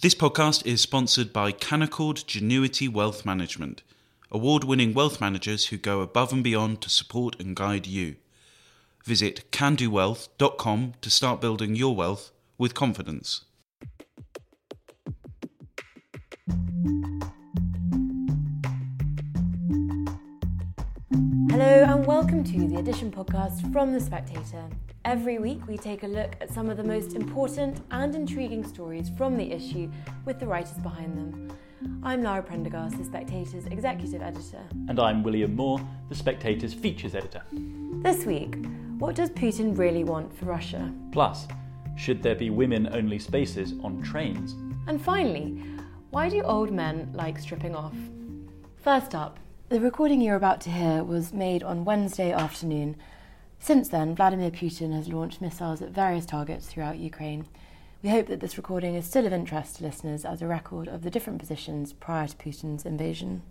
This podcast is sponsored by Canaccord Genuity Wealth Management, award winning wealth managers who go above and beyond to support and guide you. Visit candowealth.com to start building your wealth with confidence. Hello, and welcome to the Edition podcast from The Spectator. Every week, we take a look at some of the most important and intriguing stories from the issue with the writers behind them. I'm Lara Prendergast, The Spectator's executive editor. And I'm William Moore, The Spectator's features editor. This week, what does Putin really want for Russia? Plus, should there be women only spaces on trains? And finally, why do old men like stripping off? First up, the recording you're about to hear was made on Wednesday afternoon. Since then, Vladimir Putin has launched missiles at various targets throughout Ukraine. We hope that this recording is still of interest to listeners as a record of the different positions prior to Putin's invasion.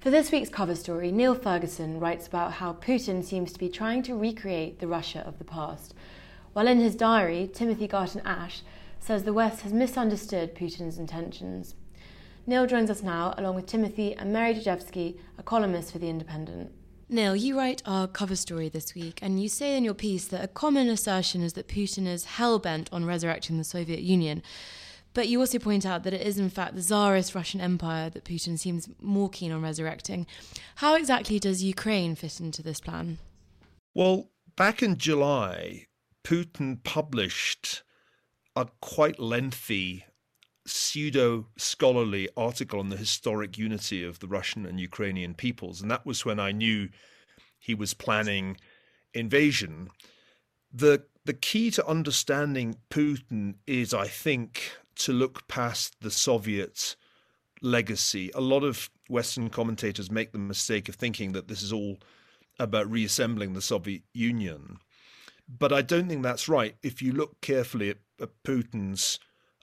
For this week's cover story, Niall Ferguson writes about how Putin seems to be trying to recreate the Russia of the past, while in his diary, Timothy Garton Ash says the West has misunderstood Putin's intentions. Neil joins us now, along with Timothy and Mary Dejevsky, a columnist for The Independent. Niall, you write our cover story this week, and you say in your piece that a common assertion is that Putin is hell bent on resurrecting the Soviet Union. But you also point out that it is, in fact, the Tsarist Russian Empire that Putin seems more keen on resurrecting. How exactly does Ukraine fit into this plan? Well, back in July, Putin published a quite lengthy pseudo scholarly article on the historic unity of the Russian and Ukrainian peoples. And that was when I knew he was planning invasion. The the key to understanding Putin is, I think, to look past the Soviet legacy. A lot of Western commentators make the mistake of thinking that this is all about reassembling the Soviet Union. But I don't think that's right. If you look carefully at, at Putin's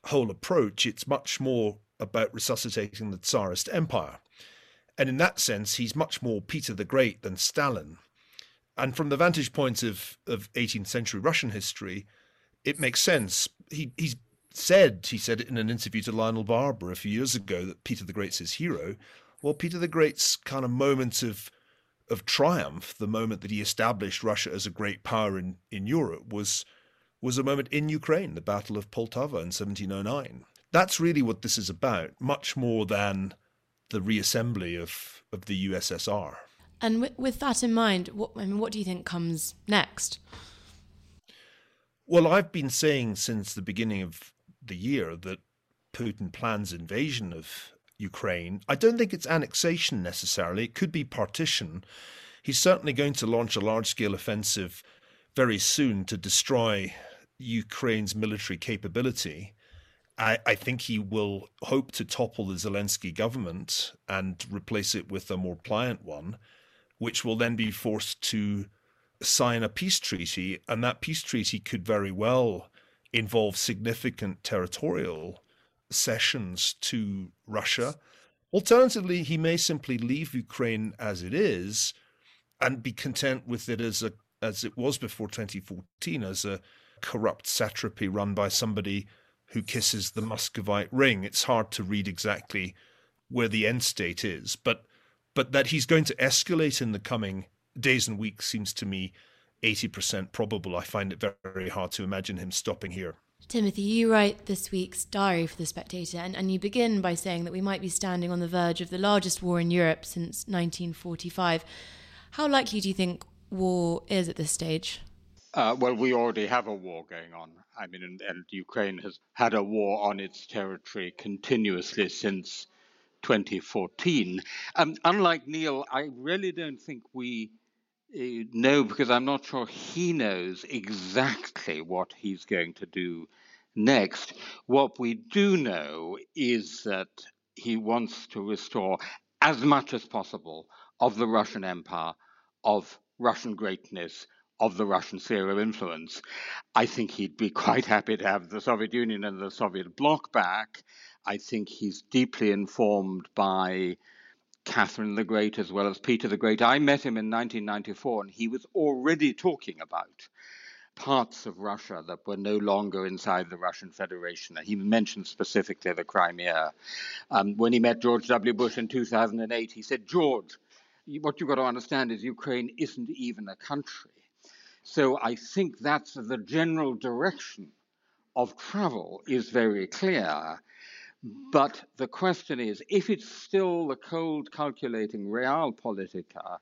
whole approach, it's much more about resuscitating the Tsarist Empire. And in that sense, he's much more Peter the Great than Stalin. And from the vantage point of, of 18th century Russian history, it makes sense. He he's said, he said in an interview to Lionel Barber a few years ago, that Peter the Great's his hero. Well, Peter the Great's kind of moment of of triumph, the moment that he established Russia as a great power in, in Europe, was was a moment in Ukraine, the Battle of Poltava in 1709. That's really what this is about, much more than the reassembly of, of the USSR. And with, with that in mind, what, I mean, what do you think comes next? Well, I've been saying since the beginning of the year that Putin plans invasion of Ukraine. I don't think it's annexation necessarily. It could be partition. He's certainly going to launch a large scale offensive very soon to destroy Ukraine's military capability. I, I, think he will hope to topple the Zelensky government and replace it with a more pliant one, which will then be forced to sign a peace treaty. And that peace treaty could very well involve significant territorial cessions to Russia. Alternatively, he may simply leave Ukraine as it is and be content with it as a as it was before 2014 as a corrupt satrapy run by somebody who kisses the Muscovite ring. It's hard to read exactly where the end state is, but but that he's going to escalate in the coming days and weeks seems to me 80% probable. I find it very hard to imagine him stopping here. Timothy, you write this week's diary for The Spectator, and, and you begin by saying that we might be standing on the verge of the largest war in Europe since 1945. How likely do you think war is at this stage? Uh, well, we already have a war going on. I mean, and, and, Ukraine has had a war on its territory continuously since 2014. Um, unlike Niall, I really don't think we uh, know because I'm not sure he knows exactly what he's going to do next. What we do know is that he wants to restore as much as possible of the Russian Empire, of Russian greatness, of the Russian sphere of influence. I think he'd be quite happy to have the Soviet Union and the Soviet bloc back. I think he's deeply informed by Catherine the Great as well as Peter the Great. I met him in 1994 and he was already talking about parts of Russia that were no longer inside the Russian Federation. He mentioned specifically the Crimea. Um, when he met George W. Bush in 2008, he said, George, what you've got to understand is Ukraine isn't even a country. So I think that's the general direction of travel is very clear. But the question is if it's still the cold, calculating realpolitica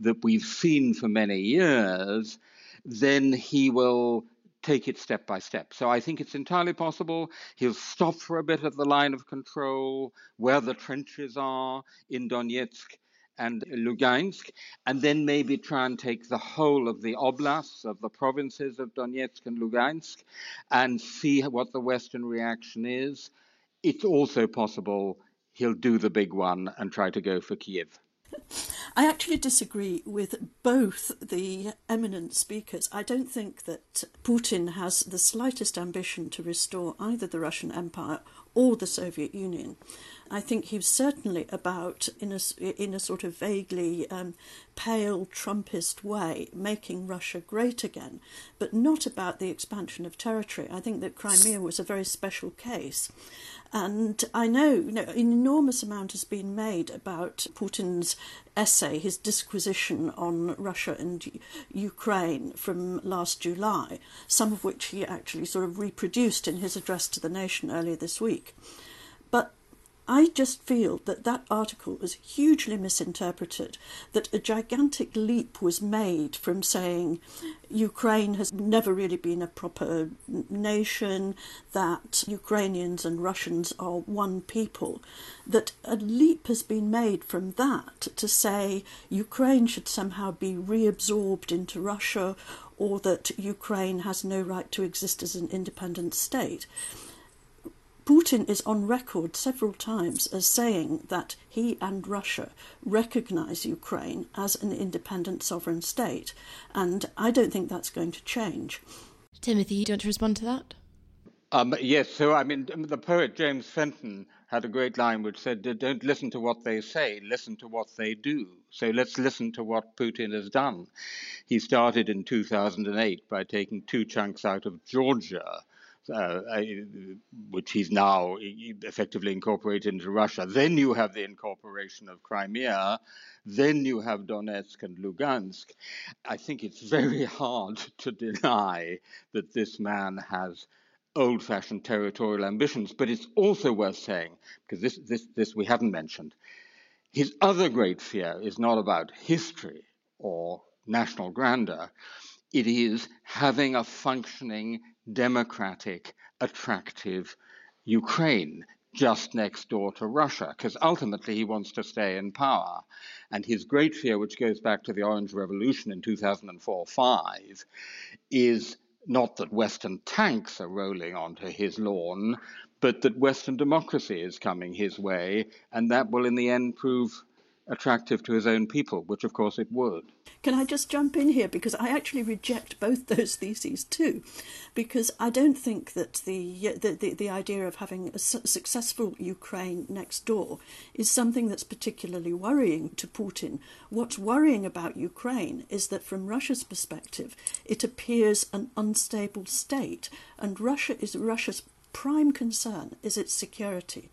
that we've seen for many years, then he will take it step by step. So I think it's entirely possible he'll stop for a bit at the line of control where the trenches are in Donetsk and Lugansk, and then maybe try and take the whole of the oblasts of the provinces of Donetsk and Lugansk and see what the Western reaction is. It's also possible he'll do the big one and try to go for Kiev. I actually disagree with both the eminent speakers. I don't think that Putin has the slightest ambition to restore either the Russian Empire or the Soviet Union. I think he was certainly about, in a, in a sort of vaguely um, pale Trumpist way, making Russia great again, but not about the expansion of territory. I think that Crimea was a very special case. And I know, you know an enormous amount has been made about Putin's essay, his disquisition on Russia and Ukraine from last July, some of which he actually sort of reproduced in his address to the nation earlier this week. I just feel that that article was hugely misinterpreted, that a gigantic leap was made from saying Ukraine has never really been a proper nation, that Ukrainians and Russians are one people, that a leap has been made from that to say Ukraine should somehow be reabsorbed into Russia or that Ukraine has no right to exist as an independent state. Putin is on record several times as saying that he and Russia recognize Ukraine as an independent sovereign state, and I don't think that's going to change. Timothy, you don't want to respond to that? Um, yes, so I mean, the poet James Fenton had a great line which said, Don't listen to what they say, listen to what they do. So let's listen to what Putin has done. He started in 2008 by taking two chunks out of Georgia uh, which he's now effectively incorporated into Russia. Then you have the incorporation of Crimea. Then you have Donetsk and Lugansk. I think it's very hard to deny that this man has old fashioned territorial ambitions, but it's also worth saying, because this, this, this we haven't mentioned, his other great fear is not about history or national grandeur, it is having a functioning democratic, attractive Ukraine just next door to Russia, because ultimately he wants to stay in power. And his great fear, which goes back to the Orange Revolution in 2004 5, is not that Western tanks are rolling onto his lawn, but that Western democracy is coming his way, and that will in the end prove attractive to his own people, which of course it would. Can I just jump in here because I actually reject both those theses too, because I don't think that the uh, the, the, the idea of having a su- successful Ukraine next door is something that's particularly worrying to Putin. What's worrying about Ukraine is that from Russia's perspective, it appears an unstable state, and Russia is Russia's prime concern is its security.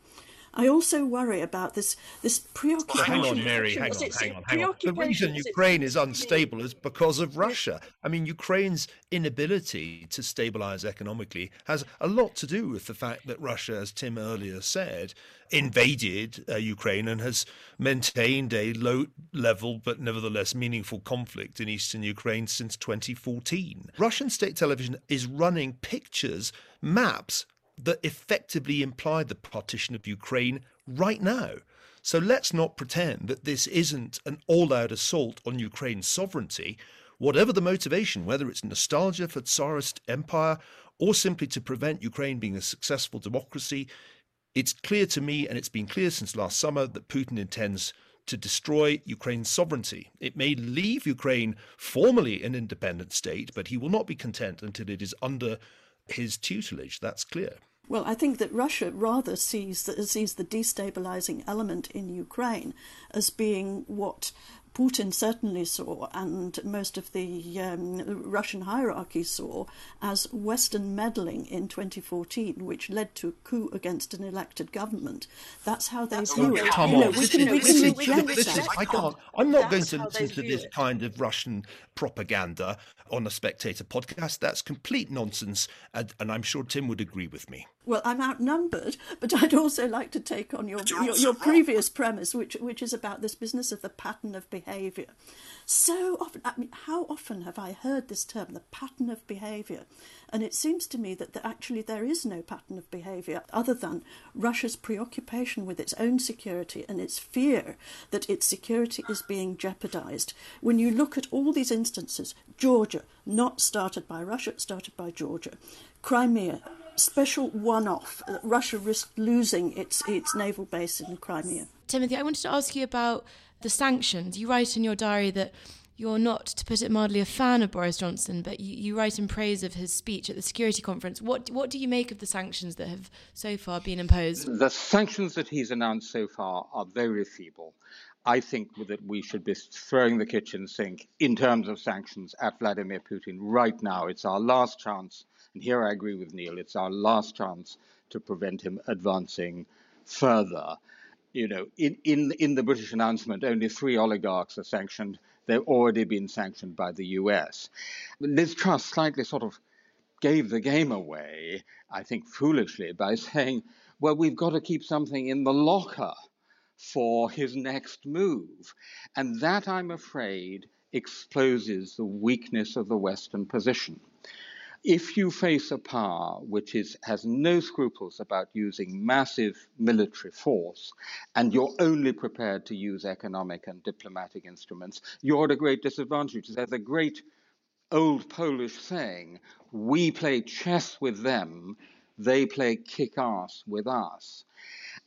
I also worry about this this preoccupation. hang on, Mary, hang on, hang on, hang on. The reason Ukraine is unstable is because of Russia. I mean, Ukraine's inability to stabilize economically has a lot to do with the fact that Russia, as Tim earlier said, invaded uh, Ukraine and has maintained a low level but nevertheless meaningful conflict in eastern Ukraine since 2014. Russian state television is running pictures, maps that effectively imply the partition of Ukraine right now. So let's not pretend that this isn't an all out assault on Ukraine's sovereignty. Whatever the motivation, whether it's nostalgia for Tsarist empire or simply to prevent Ukraine being a successful democracy, it's clear to me, and it's been clear since last summer, that Putin intends to destroy Ukraine's sovereignty. It may leave Ukraine formally an independent state, but he will not be content until it is under his tutelage. That's clear. Well, I think that Russia rather sees the, sees the destabilizing element in Ukraine as being what Putin certainly saw, and most of the um, Russian hierarchy saw, as Western meddling in 2014, which led to a coup against an elected government. That's how they view it. Come You know, on, we this can, we can reject that. I can't. I'm not going to listen to this it. kind of Russian propaganda on a spectator podcast. That's complete nonsense, and, and I'm sure Tim would agree with me. Well, I'm outnumbered, but I'd also like to take on your your, your previous premise, which which is about this business of the pattern of behaviour. So often, I mean, how often have I heard this term, the pattern of behaviour? And it seems to me that, that actually there is no pattern of behaviour other than Russia's preoccupation with its own security and its fear that its security is being jeopardised. When you look at all these instances, Georgia, not started by Russia, started by Georgia, Crimea, special one-off. Uh, Russia risked losing its its naval base in Crimea. Timothy, I wanted to ask you about the sanctions. You write in your diary that you're not, to put it mildly, a fan of Boris Johnson, but you, you write in praise of his speech at the security conference. What what do you make of the sanctions that have so far been imposed? The sanctions that he's announced so far are very feeble. I think that we should be throwing the kitchen sink in terms of sanctions at Vladimir Putin right now. It's our last chance, and here I agree with Niall, it's our last chance to prevent him advancing further. You know, in, in, in the British announcement, only three oligarchs are sanctioned. They've already been sanctioned by the US. Liz Truss slightly sort of gave the game away, I think foolishly, by saying, well, we've got to keep something in the locker for his next move. And that, I'm afraid, exposes the weakness of the Western position. If you face a power which is, has no scruples about using massive military force, and you're only prepared to use economic and diplomatic instruments, you're at a great disadvantage. There's a great old Polish saying we play chess with them, they play kick ass with us.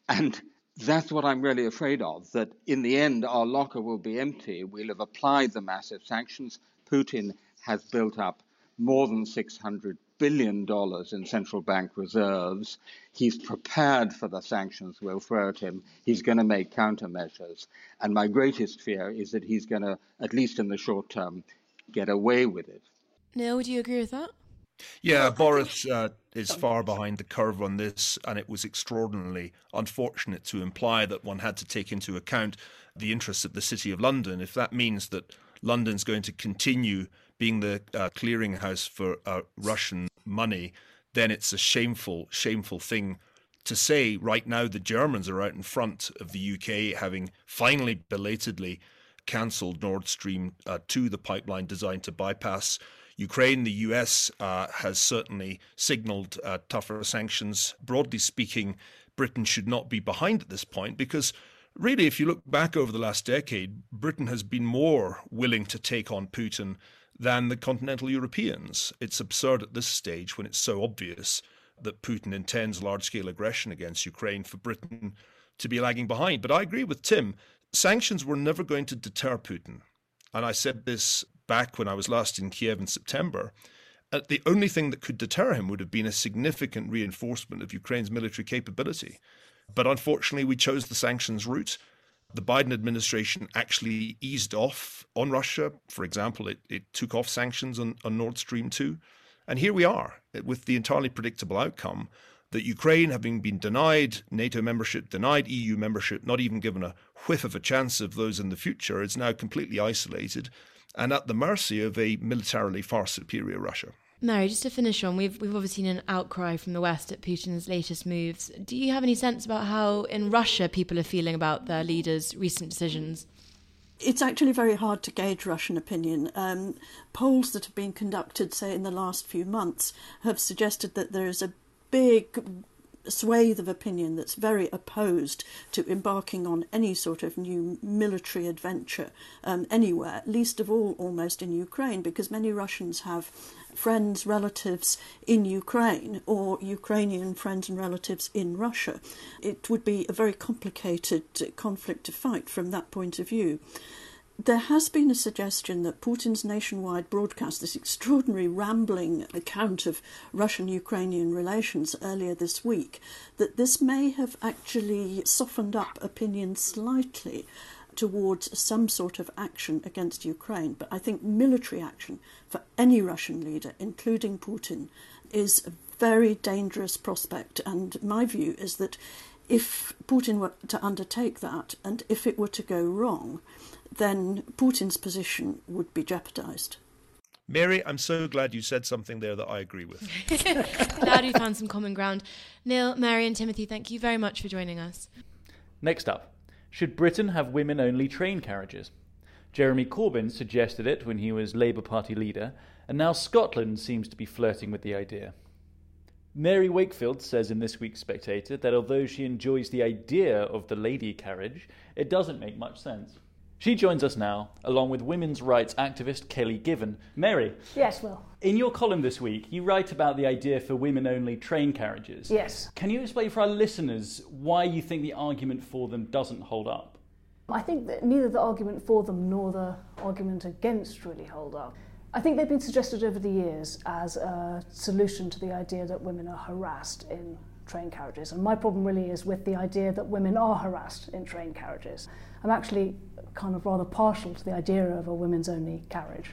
And that's what I'm really afraid of that in the end, our locker will be empty. We'll have applied the massive sanctions. Putin has built up more than $600 billion in central bank reserves. He's prepared for the sanctions we'll throw at him. He's going to make countermeasures. And my greatest fear is that he's going to, at least in the short term, get away with it. Niall, would you agree with that? Yeah, Boris uh, is far behind the curve on this, and it was extraordinarily unfortunate to imply that one had to take into account the interests of the City of London. If that means that London's going to continue being the uh, clearinghouse for uh, Russian money, then it's a shameful, shameful thing to say. Right now, the Germans are out in front of the UK, having finally belatedly cancelled Nord Stream uh, 2, the pipeline designed to bypass Ukraine, the US uh, has certainly signaled uh, tougher sanctions. Broadly speaking, Britain should not be behind at this point because, really, if you look back over the last decade, Britain has been more willing to take on Putin than the continental Europeans. It's absurd at this stage when it's so obvious that Putin intends large scale aggression against Ukraine for Britain to be lagging behind. But I agree with Tim. Sanctions were never going to deter Putin. And I said this back when I was last in Kiev in September, uh, the only thing that could deter him would have been a significant reinforcement of Ukraine's military capability. But unfortunately, we chose the sanctions route. The Biden administration actually eased off on Russia. For example, it, it took off sanctions on, on Nord Stream 2. And here we are with the entirely predictable outcome that Ukraine, having been denied NATO membership, denied EU membership, not even given a whiff of a chance of those in the future, is now completely isolated and at the mercy of a militarily far superior Russia. Mary, just to finish on, we've we've obviously seen an outcry from the West at Putin's latest moves. Do you have any sense about how in Russia people are feeling about their leaders' recent decisions? It's actually very hard to gauge Russian opinion. Um, polls that have been conducted, say, in the last few months, have suggested that there is a big swathe of opinion that's very opposed to embarking on any sort of new military adventure um, anywhere, least of all almost in Ukraine, because many Russians have friends, relatives in Ukraine or Ukrainian friends and relatives in Russia. It would be a very complicated conflict to fight from that point of view there has been a suggestion that Putin's nationwide broadcast, this extraordinary rambling account of Russian Ukrainian relations earlier this week, that this may have actually softened up opinion slightly. towards some sort of action against Ukraine. But I think military action for any Russian leader, including Putin, is a very dangerous prospect. And my view is that if Putin were to undertake that, and if it were to go wrong, then Putin's position would be jeopardized. Mary, I'm so glad you said something there that I agree with. glad we found some common ground. Niall, Mary, and Timothy, thank you very much for joining us. Next up, should Britain have women only train carriages? Jeremy Corbyn suggested it when he was Labour Party leader, and now Scotland seems to be flirting with the idea. Mary Wakefield says in this week's Spectator that although she enjoys the idea of the lady carriage, it doesn't make much sense. She joins us now, along with women's rights activist Kelly Given. Mary. Yes, Will. In your column this week, you write about the idea for women only train carriages. Yes. Can you explain for our listeners why you think the argument for them doesn't hold up? I think that neither the argument for them nor the argument against really hold up. I think they've been suggested over the years as a solution to the idea that women are harassed in train carriages. And my problem really is with the idea that women are harassed in train carriages. I'm actually kind of rather partial to the idea of a women's only carriage.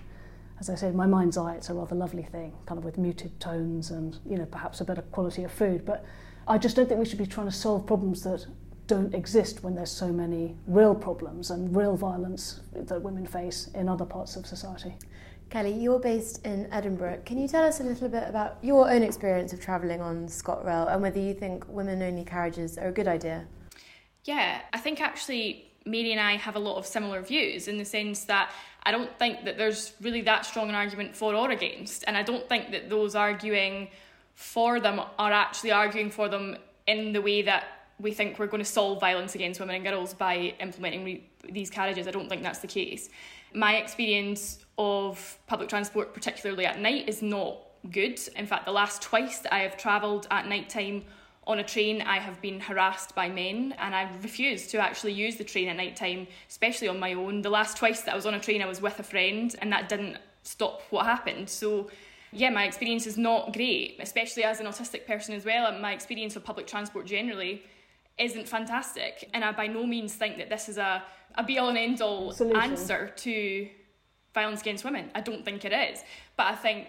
As I said, in my mind's eye, it's a rather lovely thing, kind of with muted tones and, you know, perhaps a better quality of food. But I just don't think we should be trying to solve problems that don't exist when there's so many real problems and real violence that women face in other parts of society. Kelly, you're based in Edinburgh. Can you tell us a little bit about your own experience of travelling on ScotRail and whether you think women only carriages are a good idea? Yeah, I think actually Mary and I have a lot of similar views in the sense that I don't think that there's really that strong an argument for or against, and I don't think that those arguing for them are actually arguing for them in the way that we think we're going to solve violence against women and girls by implementing re- these carriages. I don't think that's the case. My experience of public transport, particularly at night, is not good. In fact, the last twice that I have travelled at night time on a train, I have been harassed by men, and I refuse to actually use the train at night time, especially on my own. The last twice that I was on a train, I was with a friend, and that didn't stop what happened. So, yeah, my experience is not great, especially as an autistic person as well. And my experience of public transport generally isn't fantastic, and I by no means think that this is a, a be all and end all answer to violence against women. I don't think it is. But I think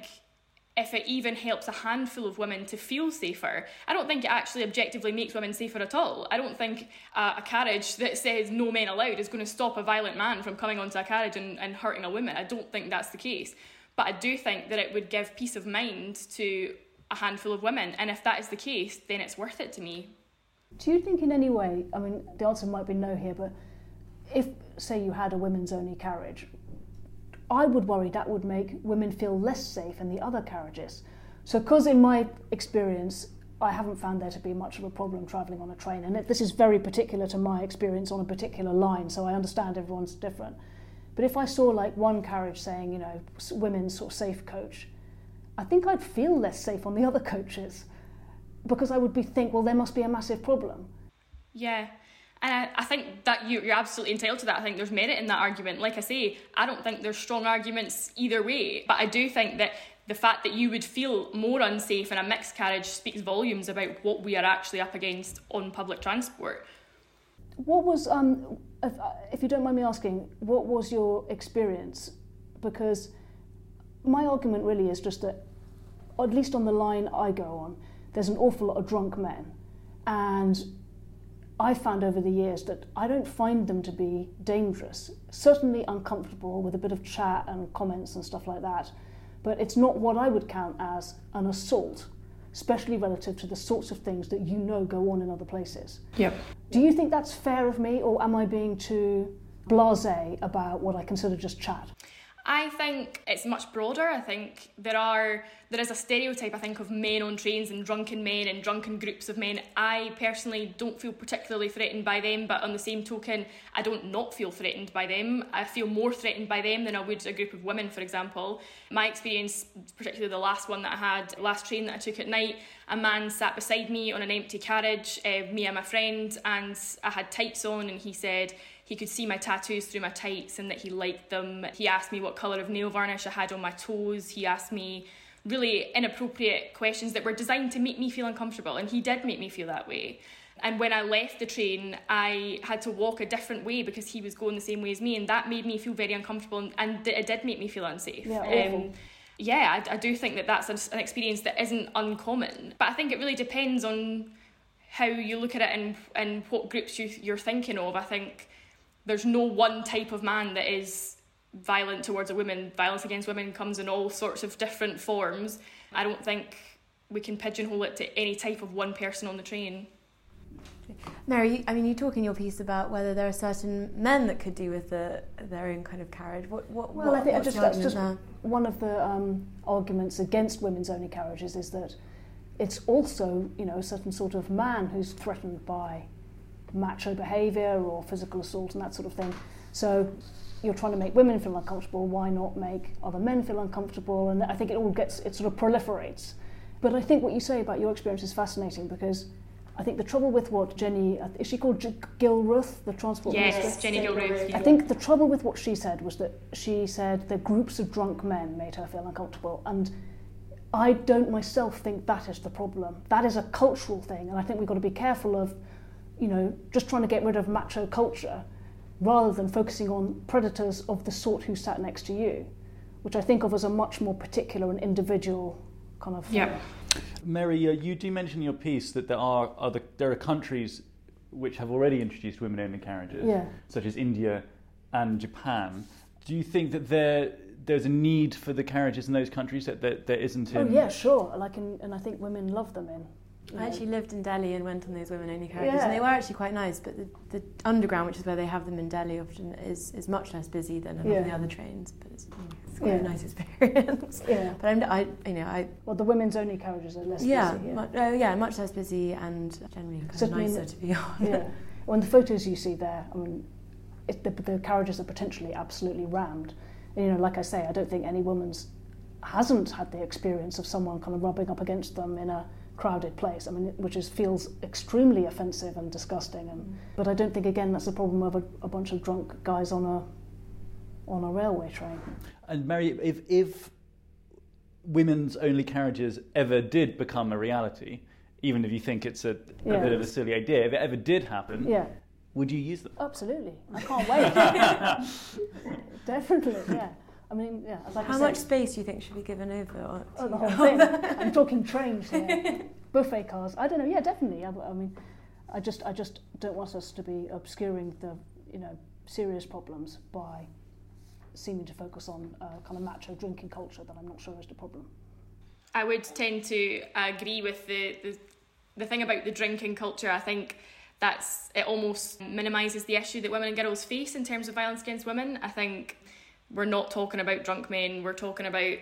if it even helps a handful of women to feel safer, I don't think it actually objectively makes women safer at all. I don't think uh, a carriage that says no men allowed is going to stop a violent man from coming onto a carriage and, and hurting a woman. I don't think that's the case. But I do think that it would give peace of mind to a handful of women. And if that is the case, then it's worth it to me. Do you think in any way, I mean, the answer might be no here, but if, say, you had a women's only carriage, I would worry that would make women feel less safe in the other carriages. So, because in my experience, I haven't found there to be much of a problem travelling on a train, and this is very particular to my experience on a particular line, so I understand everyone's different. But if I saw like one carriage saying, you know, women's sort of safe coach, I think I'd feel less safe on the other coaches because I would be think, well, there must be a massive problem. Yeah, and I, I think that you, you're absolutely entitled to that. I think there's merit in that argument. Like I say, I don't think there's strong arguments either way, but I do think that the fact that you would feel more unsafe in a mixed carriage speaks volumes about what we are actually up against on public transport. What was, um, if, if you don't mind me asking, what was your experience? Because my argument really is just that, at least on the line I go on, there's an awful lot of drunk men. And I've found over the years that I don't find them to be dangerous. Certainly uncomfortable with a bit of chat and comments and stuff like that, but it's not what I would count as an assault, especially relative to the sorts of things that you know go on in other places. Yep. Do you think that's fair of me, or am I being too blasé about what I consider just chat? I think it's much broader. I think there are there is a stereotype I think of men on trains and drunken men and drunken groups of men. I personally don't feel particularly threatened by them, but on the same token, I don't not feel threatened by them. I feel more threatened by them than I would a group of women, for example. My experience, particularly the last one that I had, last train that I took at night, a man sat beside me on an empty carriage, uh, me and my friend, and I had tights on, and he said he could see my tattoos through my tights and that he liked them. He asked me what colour of nail varnish I had on my toes. He asked me really inappropriate questions that were designed to make me feel uncomfortable, and he did make me feel that way. And when I left the train, I had to walk a different way because he was going the same way as me, and that made me feel very uncomfortable, and, it did make me feel unsafe. Yeah, Um, yeah, I, I do think that that's an experience that isn't uncommon. But I think it really depends on how you look at it and and what groups you, you're thinking of. I think there's no one type of man that is violent towards a woman. Violence against women comes in all sorts of different forms. I don't think we can pigeonhole it to any type of one person on the train. Mary, I mean, you talk in your piece about whether there are certain men that could do with the, their own kind of carriage. What, what, Well, what, I think I just, that's just there? one of the um, arguments against women's only carriages is that it's also, you know, a certain sort of man who's threatened by macho behaviour or physical assault and that sort of thing. So you're trying to make women feel uncomfortable. Why not make other men feel uncomfortable? And I think it all gets, it sort of proliferates. But I think what you say about your experience is fascinating because I think the trouble with what Jenny, is she called G- Gilruth, the transport Yes, minister? Jenny Gilruth. I think the trouble with what she said was that she said the groups of drunk men made her feel uncomfortable. And I don't myself think that is the problem. That is a cultural thing. And I think we've got to be careful of, you know, just trying to get rid of macho culture rather than focusing on predators of the sort who sat next to you, which I think of as a much more particular and individual kind of thing. Yeah. Mary, uh, you do mention in your piece that there are other there are countries which have already introduced women-only carriages, Yeah. such as India and Japan. Do you think that there there's a need for the carriages in those countries that there, there isn't Oh yeah, sure. Like, in, and I think women love them in. I actually lived in Delhi and went on those women only carriages, Yeah. and they were actually quite nice. But the, the underground, which is where they have them in Delhi, often is, is much less busy than a lot of Yeah. the other trains. But it's, it's quite Yeah. a nice experience. Yeah. But I'm, I, you know, I Well, the women's only carriages are less yeah, busy. Much, uh, yeah, much less busy and generally kind of nicer to be on. yeah. When the photos you see there, I mean, it, the, the carriages are potentially absolutely rammed. And, you know, like I say, I don't think any woman's hasn't had the experience of someone kind of rubbing up against them in a crowded place. I mean, which is feels extremely offensive and disgusting. And mm. but I don't think again that's the problem of a, a bunch of drunk guys on a on a railway train. And Mary, if if women's only carriages ever did become a reality, even if you think it's a, a Yeah. bit of a silly idea, if it ever did happen, Yeah. would you use them? Absolutely, I can't wait. Definitely, yeah. I mean, yeah. Like I How said, much space do you think should be given over? Or Oh, the whole thing. I'm talking trains here, buffet cars. I don't know. Yeah, definitely. I, I mean, I just, I just don't want us to be obscuring the, you know, serious problems by seeming to focus on uh, kind of macho drinking culture that I'm not sure is the problem. I would tend to agree with the, the the thing about the drinking culture. I think that's it almost minimises the issue that women and girls face in terms of violence against women. I think we're not talking about drunk men. We're talking about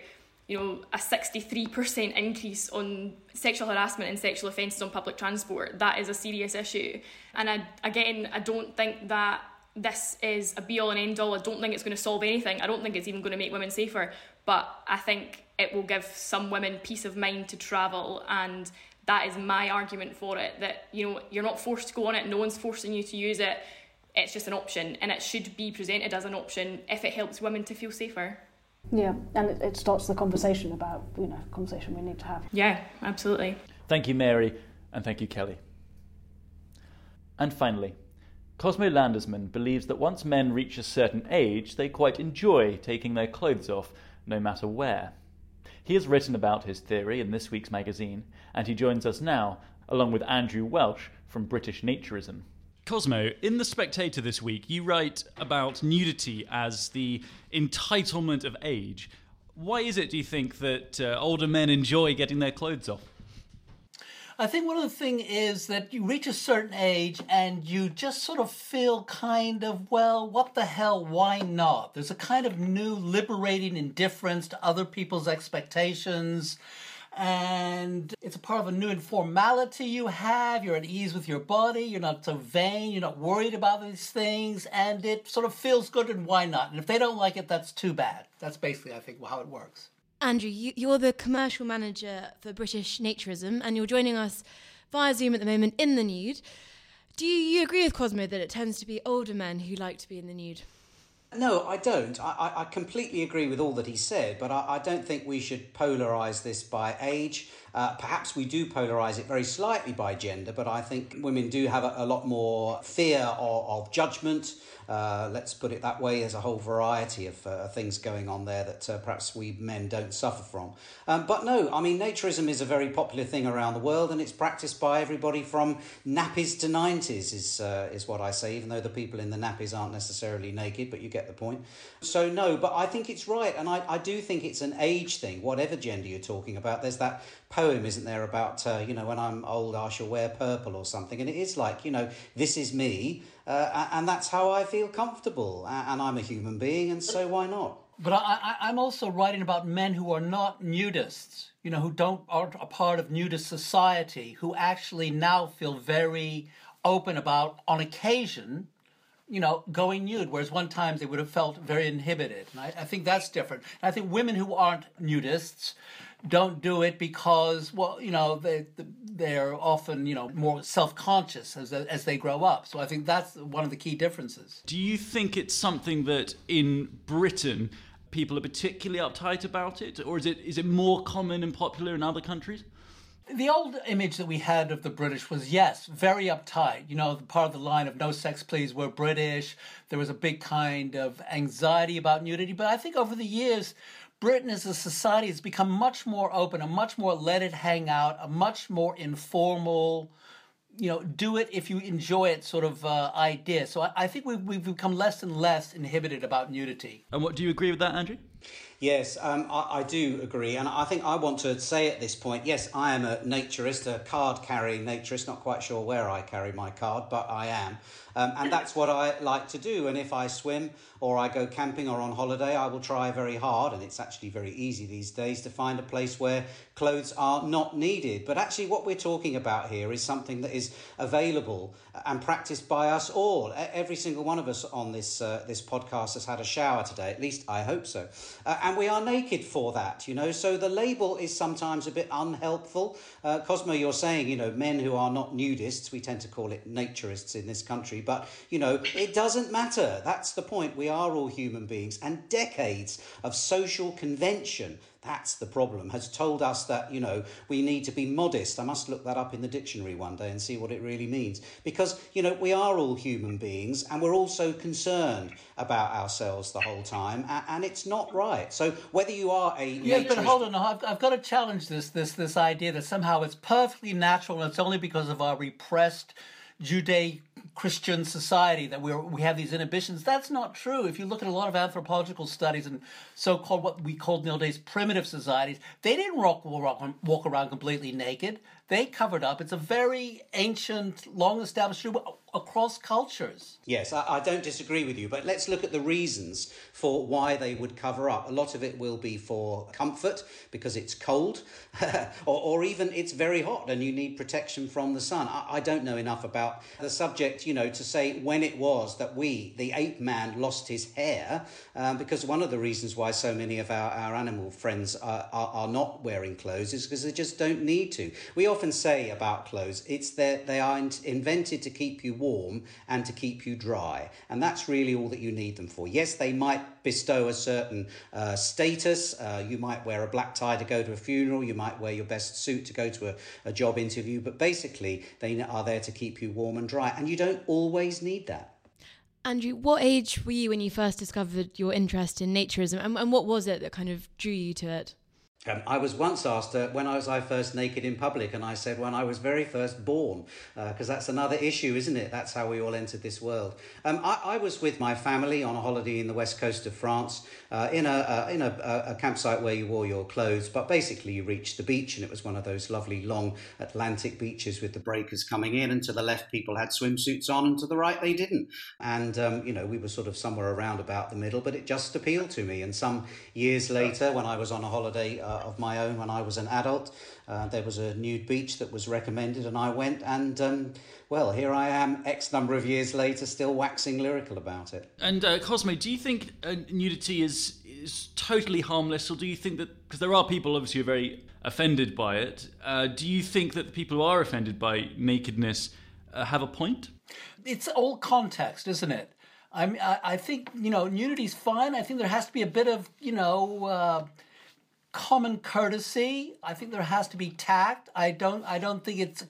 you know a sixty three percent increase on sexual harassment and sexual offences on public transport. That is a serious issue. And I again I don't think that this is a be all and end all. I don't think it's going to solve anything. I don't think it's even going to make women safer. But I think it will give some women peace of mind to travel and that is my argument for it that you know you're not forced to go on it no one's forcing you to use it it's just an option and it should be presented as an option if it helps women to feel safer Yeah, and it, it starts the conversation about, you know, conversation we need to have. yeah absolutely Thank you, Mary, and thank you, Kelly. And finally, Cosmo Landesman believes that once men reach a certain age, they quite enjoy taking their clothes off, no matter where. He has written about his theory in this week's magazine, and he joins us now, along with Andrew Welch from British Naturism. Cosmo, in The Spectator this week, you write about nudity as the entitlement of age. Why is it, do you think, that uh, older men enjoy getting their clothes off? I think one of the things is that you reach a certain age and you just sort of feel kind of, well, what the hell, why not? There's a kind of new liberating indifference to other people's expectations. And it's a part of a new informality you have. You're at ease with your body. You're not so vain. You're not worried about these things. And it sort of feels good, and why not? And if they don't like it, that's too bad. That's basically, I think, how it works. Andrew, you, you're the commercial manager for British Naturism, and you're joining us via Zoom at the moment in the nude. Do you, you agree with Cosmo that it tends to be older men who like to be in the nude? No, I don't. I, I, completely agree with all that he said, but I, I don't think we should polarise this by age. Uh, perhaps we do polarize it very slightly by gender, but I think women do have a, a lot more fear of, of judgment. Uh, let's put it that way. There's a whole variety of uh, things going on there that uh, perhaps we men don't suffer from. Um, but no, I mean, naturism is a very popular thing around the world and it's practiced by everybody from nappies to 90s, is, uh, is what I say, even though the people in the nappies aren't necessarily naked, but you get the point. So, no, but I think it's right. And I, I do think it's an age thing, whatever gender you're talking about. There's that poem, isn't there, about, uh, you know, when I'm old, I shall wear purple or something. And it is like, you know, this is me, uh, and that's how I feel comfortable. And I'm a human being, and so why not? But I, I'm also writing about men who are not nudists, you know, who don't aren't a part of nudist society, who actually now feel very open about, on occasion, you know, going nude, whereas one time they would have felt very inhibited. And I, I think that's different. And I think women who aren't nudists don't do it because, well, you know, they they're often, you know, more self-conscious as as they grow up. So I think that's one of the key differences. Do you think it's something that in Britain people are particularly uptight about it, or is it is it more common and popular in other countries? The old image that we had of the British was, yes, very uptight. You know, part of the line of no sex, please, we're British. There was a big kind of anxiety about nudity. But I think over the years, Britain as a society has become much more open, a much more let it hang out, a much more informal, you know, do it if you enjoy it sort of uh, idea. So I, I think we've, we've become less and less inhibited about nudity. And what do you agree with that, Andrew? Yes, um, I, I, do agree. And I think I want to say at this point yes, I am a naturist, a card carrying naturist, not quite sure where I carry my card, but I am. Um, and that's what I like to do. And if I swim or I go camping or on holiday, I will try very hard, and it's actually very easy these days to find a place where clothes are not needed. But actually, what we're talking about here is something that is available and practiced by us all. Every single one of us on this uh, this podcast has had a shower today. At least I hope so. Uh, and we are naked for that, you know. So the label is sometimes a bit unhelpful. Uh, Cosmo, you're saying, you know, men who are not nudists, we tend to call it naturists in this country, but you know, it doesn't matter. That's the point. We are all human beings, and decades of social convention that's the problem, has told us that, you know, we need to be modest. I must look that up in the dictionary one day and see what it really means. Because, you know, we are all human beings and we're also concerned about ourselves the whole time, and, it's not right. So whether you are a. Yeah, but hold on, I've, I've got to challenge this, this, this idea that somehow it's perfectly natural and it's only because of our repressed Judeo Christian society that we we have these inhibitions. That's not true. If you look at a lot of anthropological studies and so-called what we called nowadays primitive societies, they didn't walk, walk, walk around completely naked. They covered up. It's a very ancient, long-established rule across cultures. Yes, I, I, don't disagree with you, but let's look at the reasons for why they would cover up. A lot of it will be for comfort because it's cold, or, or, even it's very hot and you need protection from the sun. I, I, don't know enough about the subject, you know, to say when it was that we, the ape man, lost his hair, um, because one of the reasons why so many of our, our animal friends are, are, are not wearing clothes is because they just don't need to. We often say about clothes, it's that they are invented to keep you warm and to keep you dry. And that's really all that you need them for. Yes, they might bestow a certain uh, status. Uh, you might wear a black tie to go to a funeral, you might wear your best suit to go to a, a job interview, but basically, they are there to keep you warm and dry. And you don't always need that. Andrew, what age were you when you first discovered your interest in naturism, and, and what was it that kind of drew you to it? Um, I was once asked uh, when I was I first naked in public, and I said when I was very first born, because uh, that's another issue, isn't it? That's how we all entered this world. Um, I, I, was with my family on a holiday in the west coast of France, uh, in a uh, in a, a, campsite where you wore your clothes, but basically you reached the beach, and it was one of those lovely long Atlantic beaches with the breakers coming in, and to the left people had swimsuits on, and to the right they didn't. And um, you know we were sort of somewhere around about the middle, but it just appealed to me. And some years later, when I was on a holiday uh, of my own when I was an adult. Uh, there was a nude beach that was recommended, and I went. And um, well, here I am, X number of years later, still waxing lyrical about it. And uh, Cosmo, do you think uh, nudity is is totally harmless, or do you think that because there are people obviously who are very offended by it, uh, do you think that the people who are offended by nakedness uh, have a point? It's all context, isn't it? I mean, I, I think you know nudity's fine. I think there has to be a bit of you know uh, common courtesy. I think there has to be tact. I don't. I don't think it's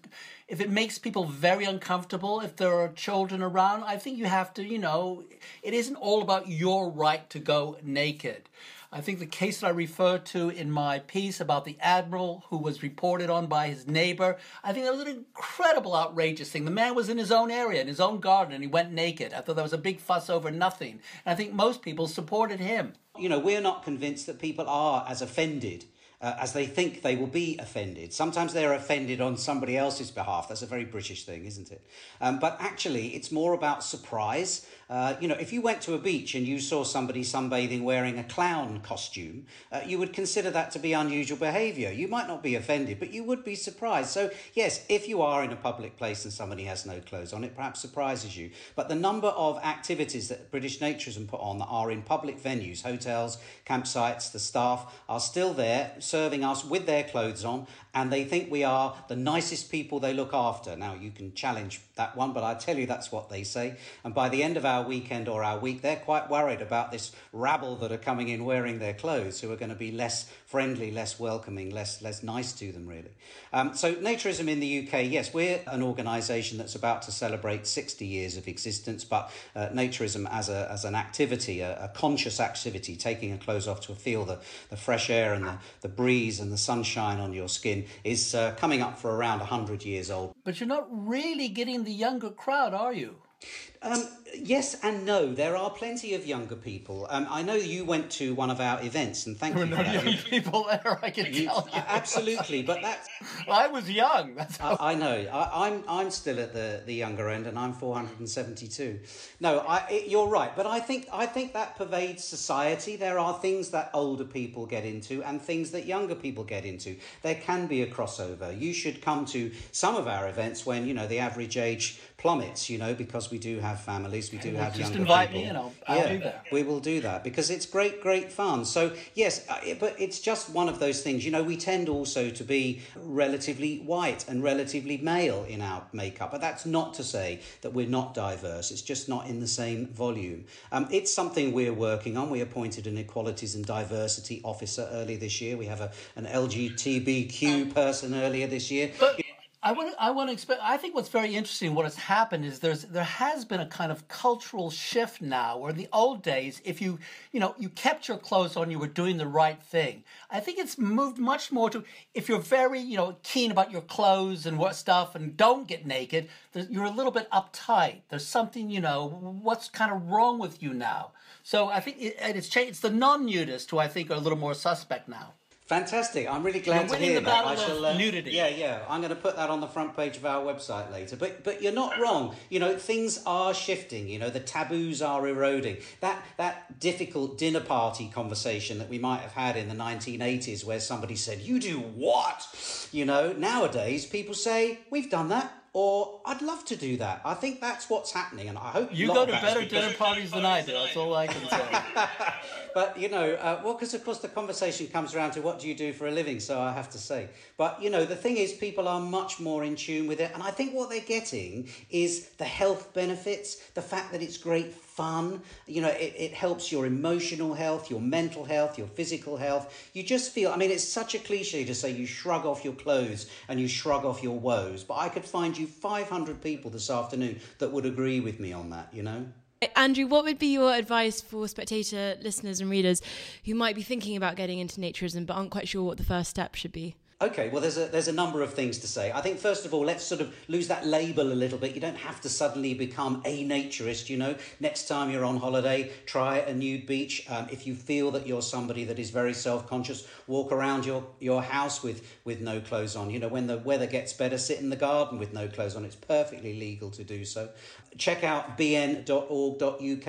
if it makes people very uncomfortable. If there are children around, I think you have to. You know, it isn't all about your right to go naked. I think the case that I referred to in my piece about the admiral who was reported on by his neighbor, I think that was an incredible, outrageous thing. The man was in his own area, in his own garden, and he went naked. I thought there was a big fuss over nothing. And I think most people supported him. You know, we're not convinced that people are as offended uh, as they think they will be offended. Sometimes they're offended on somebody else's behalf. That's a very British thing, isn't it? Um, but actually, it's more about surprise. Uh, you know, if you went to a beach and you saw somebody sunbathing wearing a clown costume, uh, you would consider that to be unusual behaviour. You might not be offended, but you would be surprised. So, yes, if you are in a public place and somebody has no clothes on, it perhaps surprises you. But the number of activities that British Naturism put on that are in public venues, hotels, campsites, the staff are still there serving us with their clothes on, and they think we are the nicest people they look after. Now, you can challenge that one, but I tell you that's what they say. And by the end of our weekend or our week, they're quite worried about this rabble that are coming in wearing their clothes, who are going to be less friendly, less welcoming, less less nice to them, really. Um, so, Naturism in the UK, yes, we're an organisation that's about to celebrate 60 years of existence, but uh, Naturism as, a, as an activity, a, a conscious activity, taking your clothes off to feel the, the fresh air and the, the breeze and the sunshine on your skin, is uh, coming up for around 100 years old. But you're not really getting the younger crowd, are you? Um, yes and no. There are plenty of younger people. Um, I know you went to one of our events, and thank there you were for no that. young people there. I can You- tell you. absolutely, but that's. Well, I was young. That's how... I, I know. I, I'm I'm still at the, the younger end, and I'm 472. No, I, it, you're right, but I think I think that pervades society. There are things that older people get into, and things that younger people get into. There can be a crossover. You should come to some of our events when you know the average age plummets. You know, because we do have families, we do Well, have just younger invite people. me and I'll- I'll yeah, do that. we will do that because it's great, great fun. So yes, uh, but it's just one of those things. You know, we tend also to be relatively white and relatively male in our makeup, but that's not to say that we're not diverse. It's just not in the same volume. Um, it's something we're working on. We appointed an equalities and diversity officer earlier this year. We have a an LGBTQ person earlier this year. I want to. I want to expect. I think what's very interesting. What has happened is there's there has been a kind of cultural shift now. Where in the old days, if you you know you kept your clothes on, you were doing the right thing. I think it's moved much more to if you're very you know keen about your clothes and what stuff, and don't get naked. You're a little bit uptight. There's something you know. What's kind of wrong with you now? So I think it, it's changed. It's the non-nudists who I think are a little more suspect now. Fantastic! I'm really glad You're to hear that. I shall, uh, nudity. Yeah, yeah. I'm going to put that on the front page of our website later. But but you're not wrong. You know, things are shifting. You know, the taboos are eroding. That that difficult dinner party conversation that we might have had in the 1980s, where somebody said, "You do what?" You know, nowadays people say, "We've done that." Or I'd love to do that. I think that's what's happening, and I hope You go to better dinner parties than I do. That's all I can say. but you know, uh, well, because of course the conversation comes around to what do you do for a living. So I have to say, but you know, the thing is, people are much more in tune with it, and I think what they're getting is the health benefits, the fact that it's great fun. You know, it, it helps your emotional health, your mental health, your physical health. You just feel. I mean, it's such a cliche to say you shrug off your clothes and you shrug off your woes, but I could find you 500 people this afternoon that would agree with me on that. You know. Andrew, what would be your advice for spectator listeners and readers who might be thinking about getting into naturism but aren't quite sure what the first step should be? Okay, well, there's a there's a number of things to say. I think first of all, let's sort of lose that label a little bit. You don't have to suddenly become a naturist. You know, next time you're on holiday, try a nude beach. Um, if you feel that you're somebody that is very self conscious, walk around your your house with with no clothes on. You know, when the weather gets better, sit in the garden with no clothes on. It's perfectly legal to do so. Check out bn.org.uk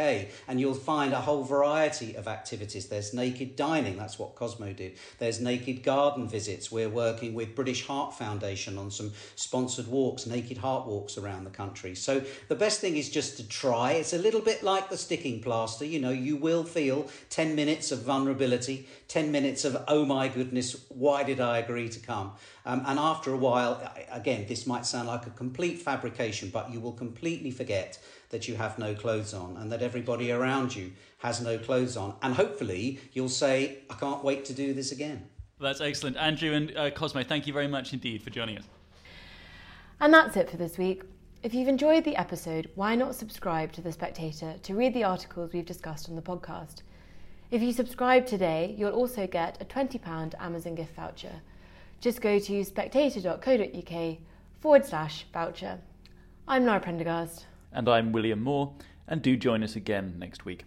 and you'll find a whole variety of activities. There's naked dining, that's what Cosmo did. There's naked garden visits. We're working with British Heart Foundation on some sponsored walks, naked heart walks around the country. So the best thing is just to try. It's a little bit like the sticking plaster. You know, you will feel 10 minutes of vulnerability, 10 minutes of, oh my goodness, why did I agree to come? Um, and after a while, again, this might sound like a complete fabrication, but you will completely forget that you have no clothes on and that everybody around you has no clothes on. And hopefully, you'll say, I can't wait to do this again. That's excellent. Andrew and uh, Cosmo, thank you very much indeed for joining us. And that's it for this week. If you've enjoyed the episode, why not subscribe to The Spectator to read the articles we've discussed on the podcast? If you subscribe today, you'll also get a £20 Amazon gift voucher. Just go to spectator.co.uk forward slash voucher. I'm Lara Prendergast. And I'm William Moore, and do join us again next week.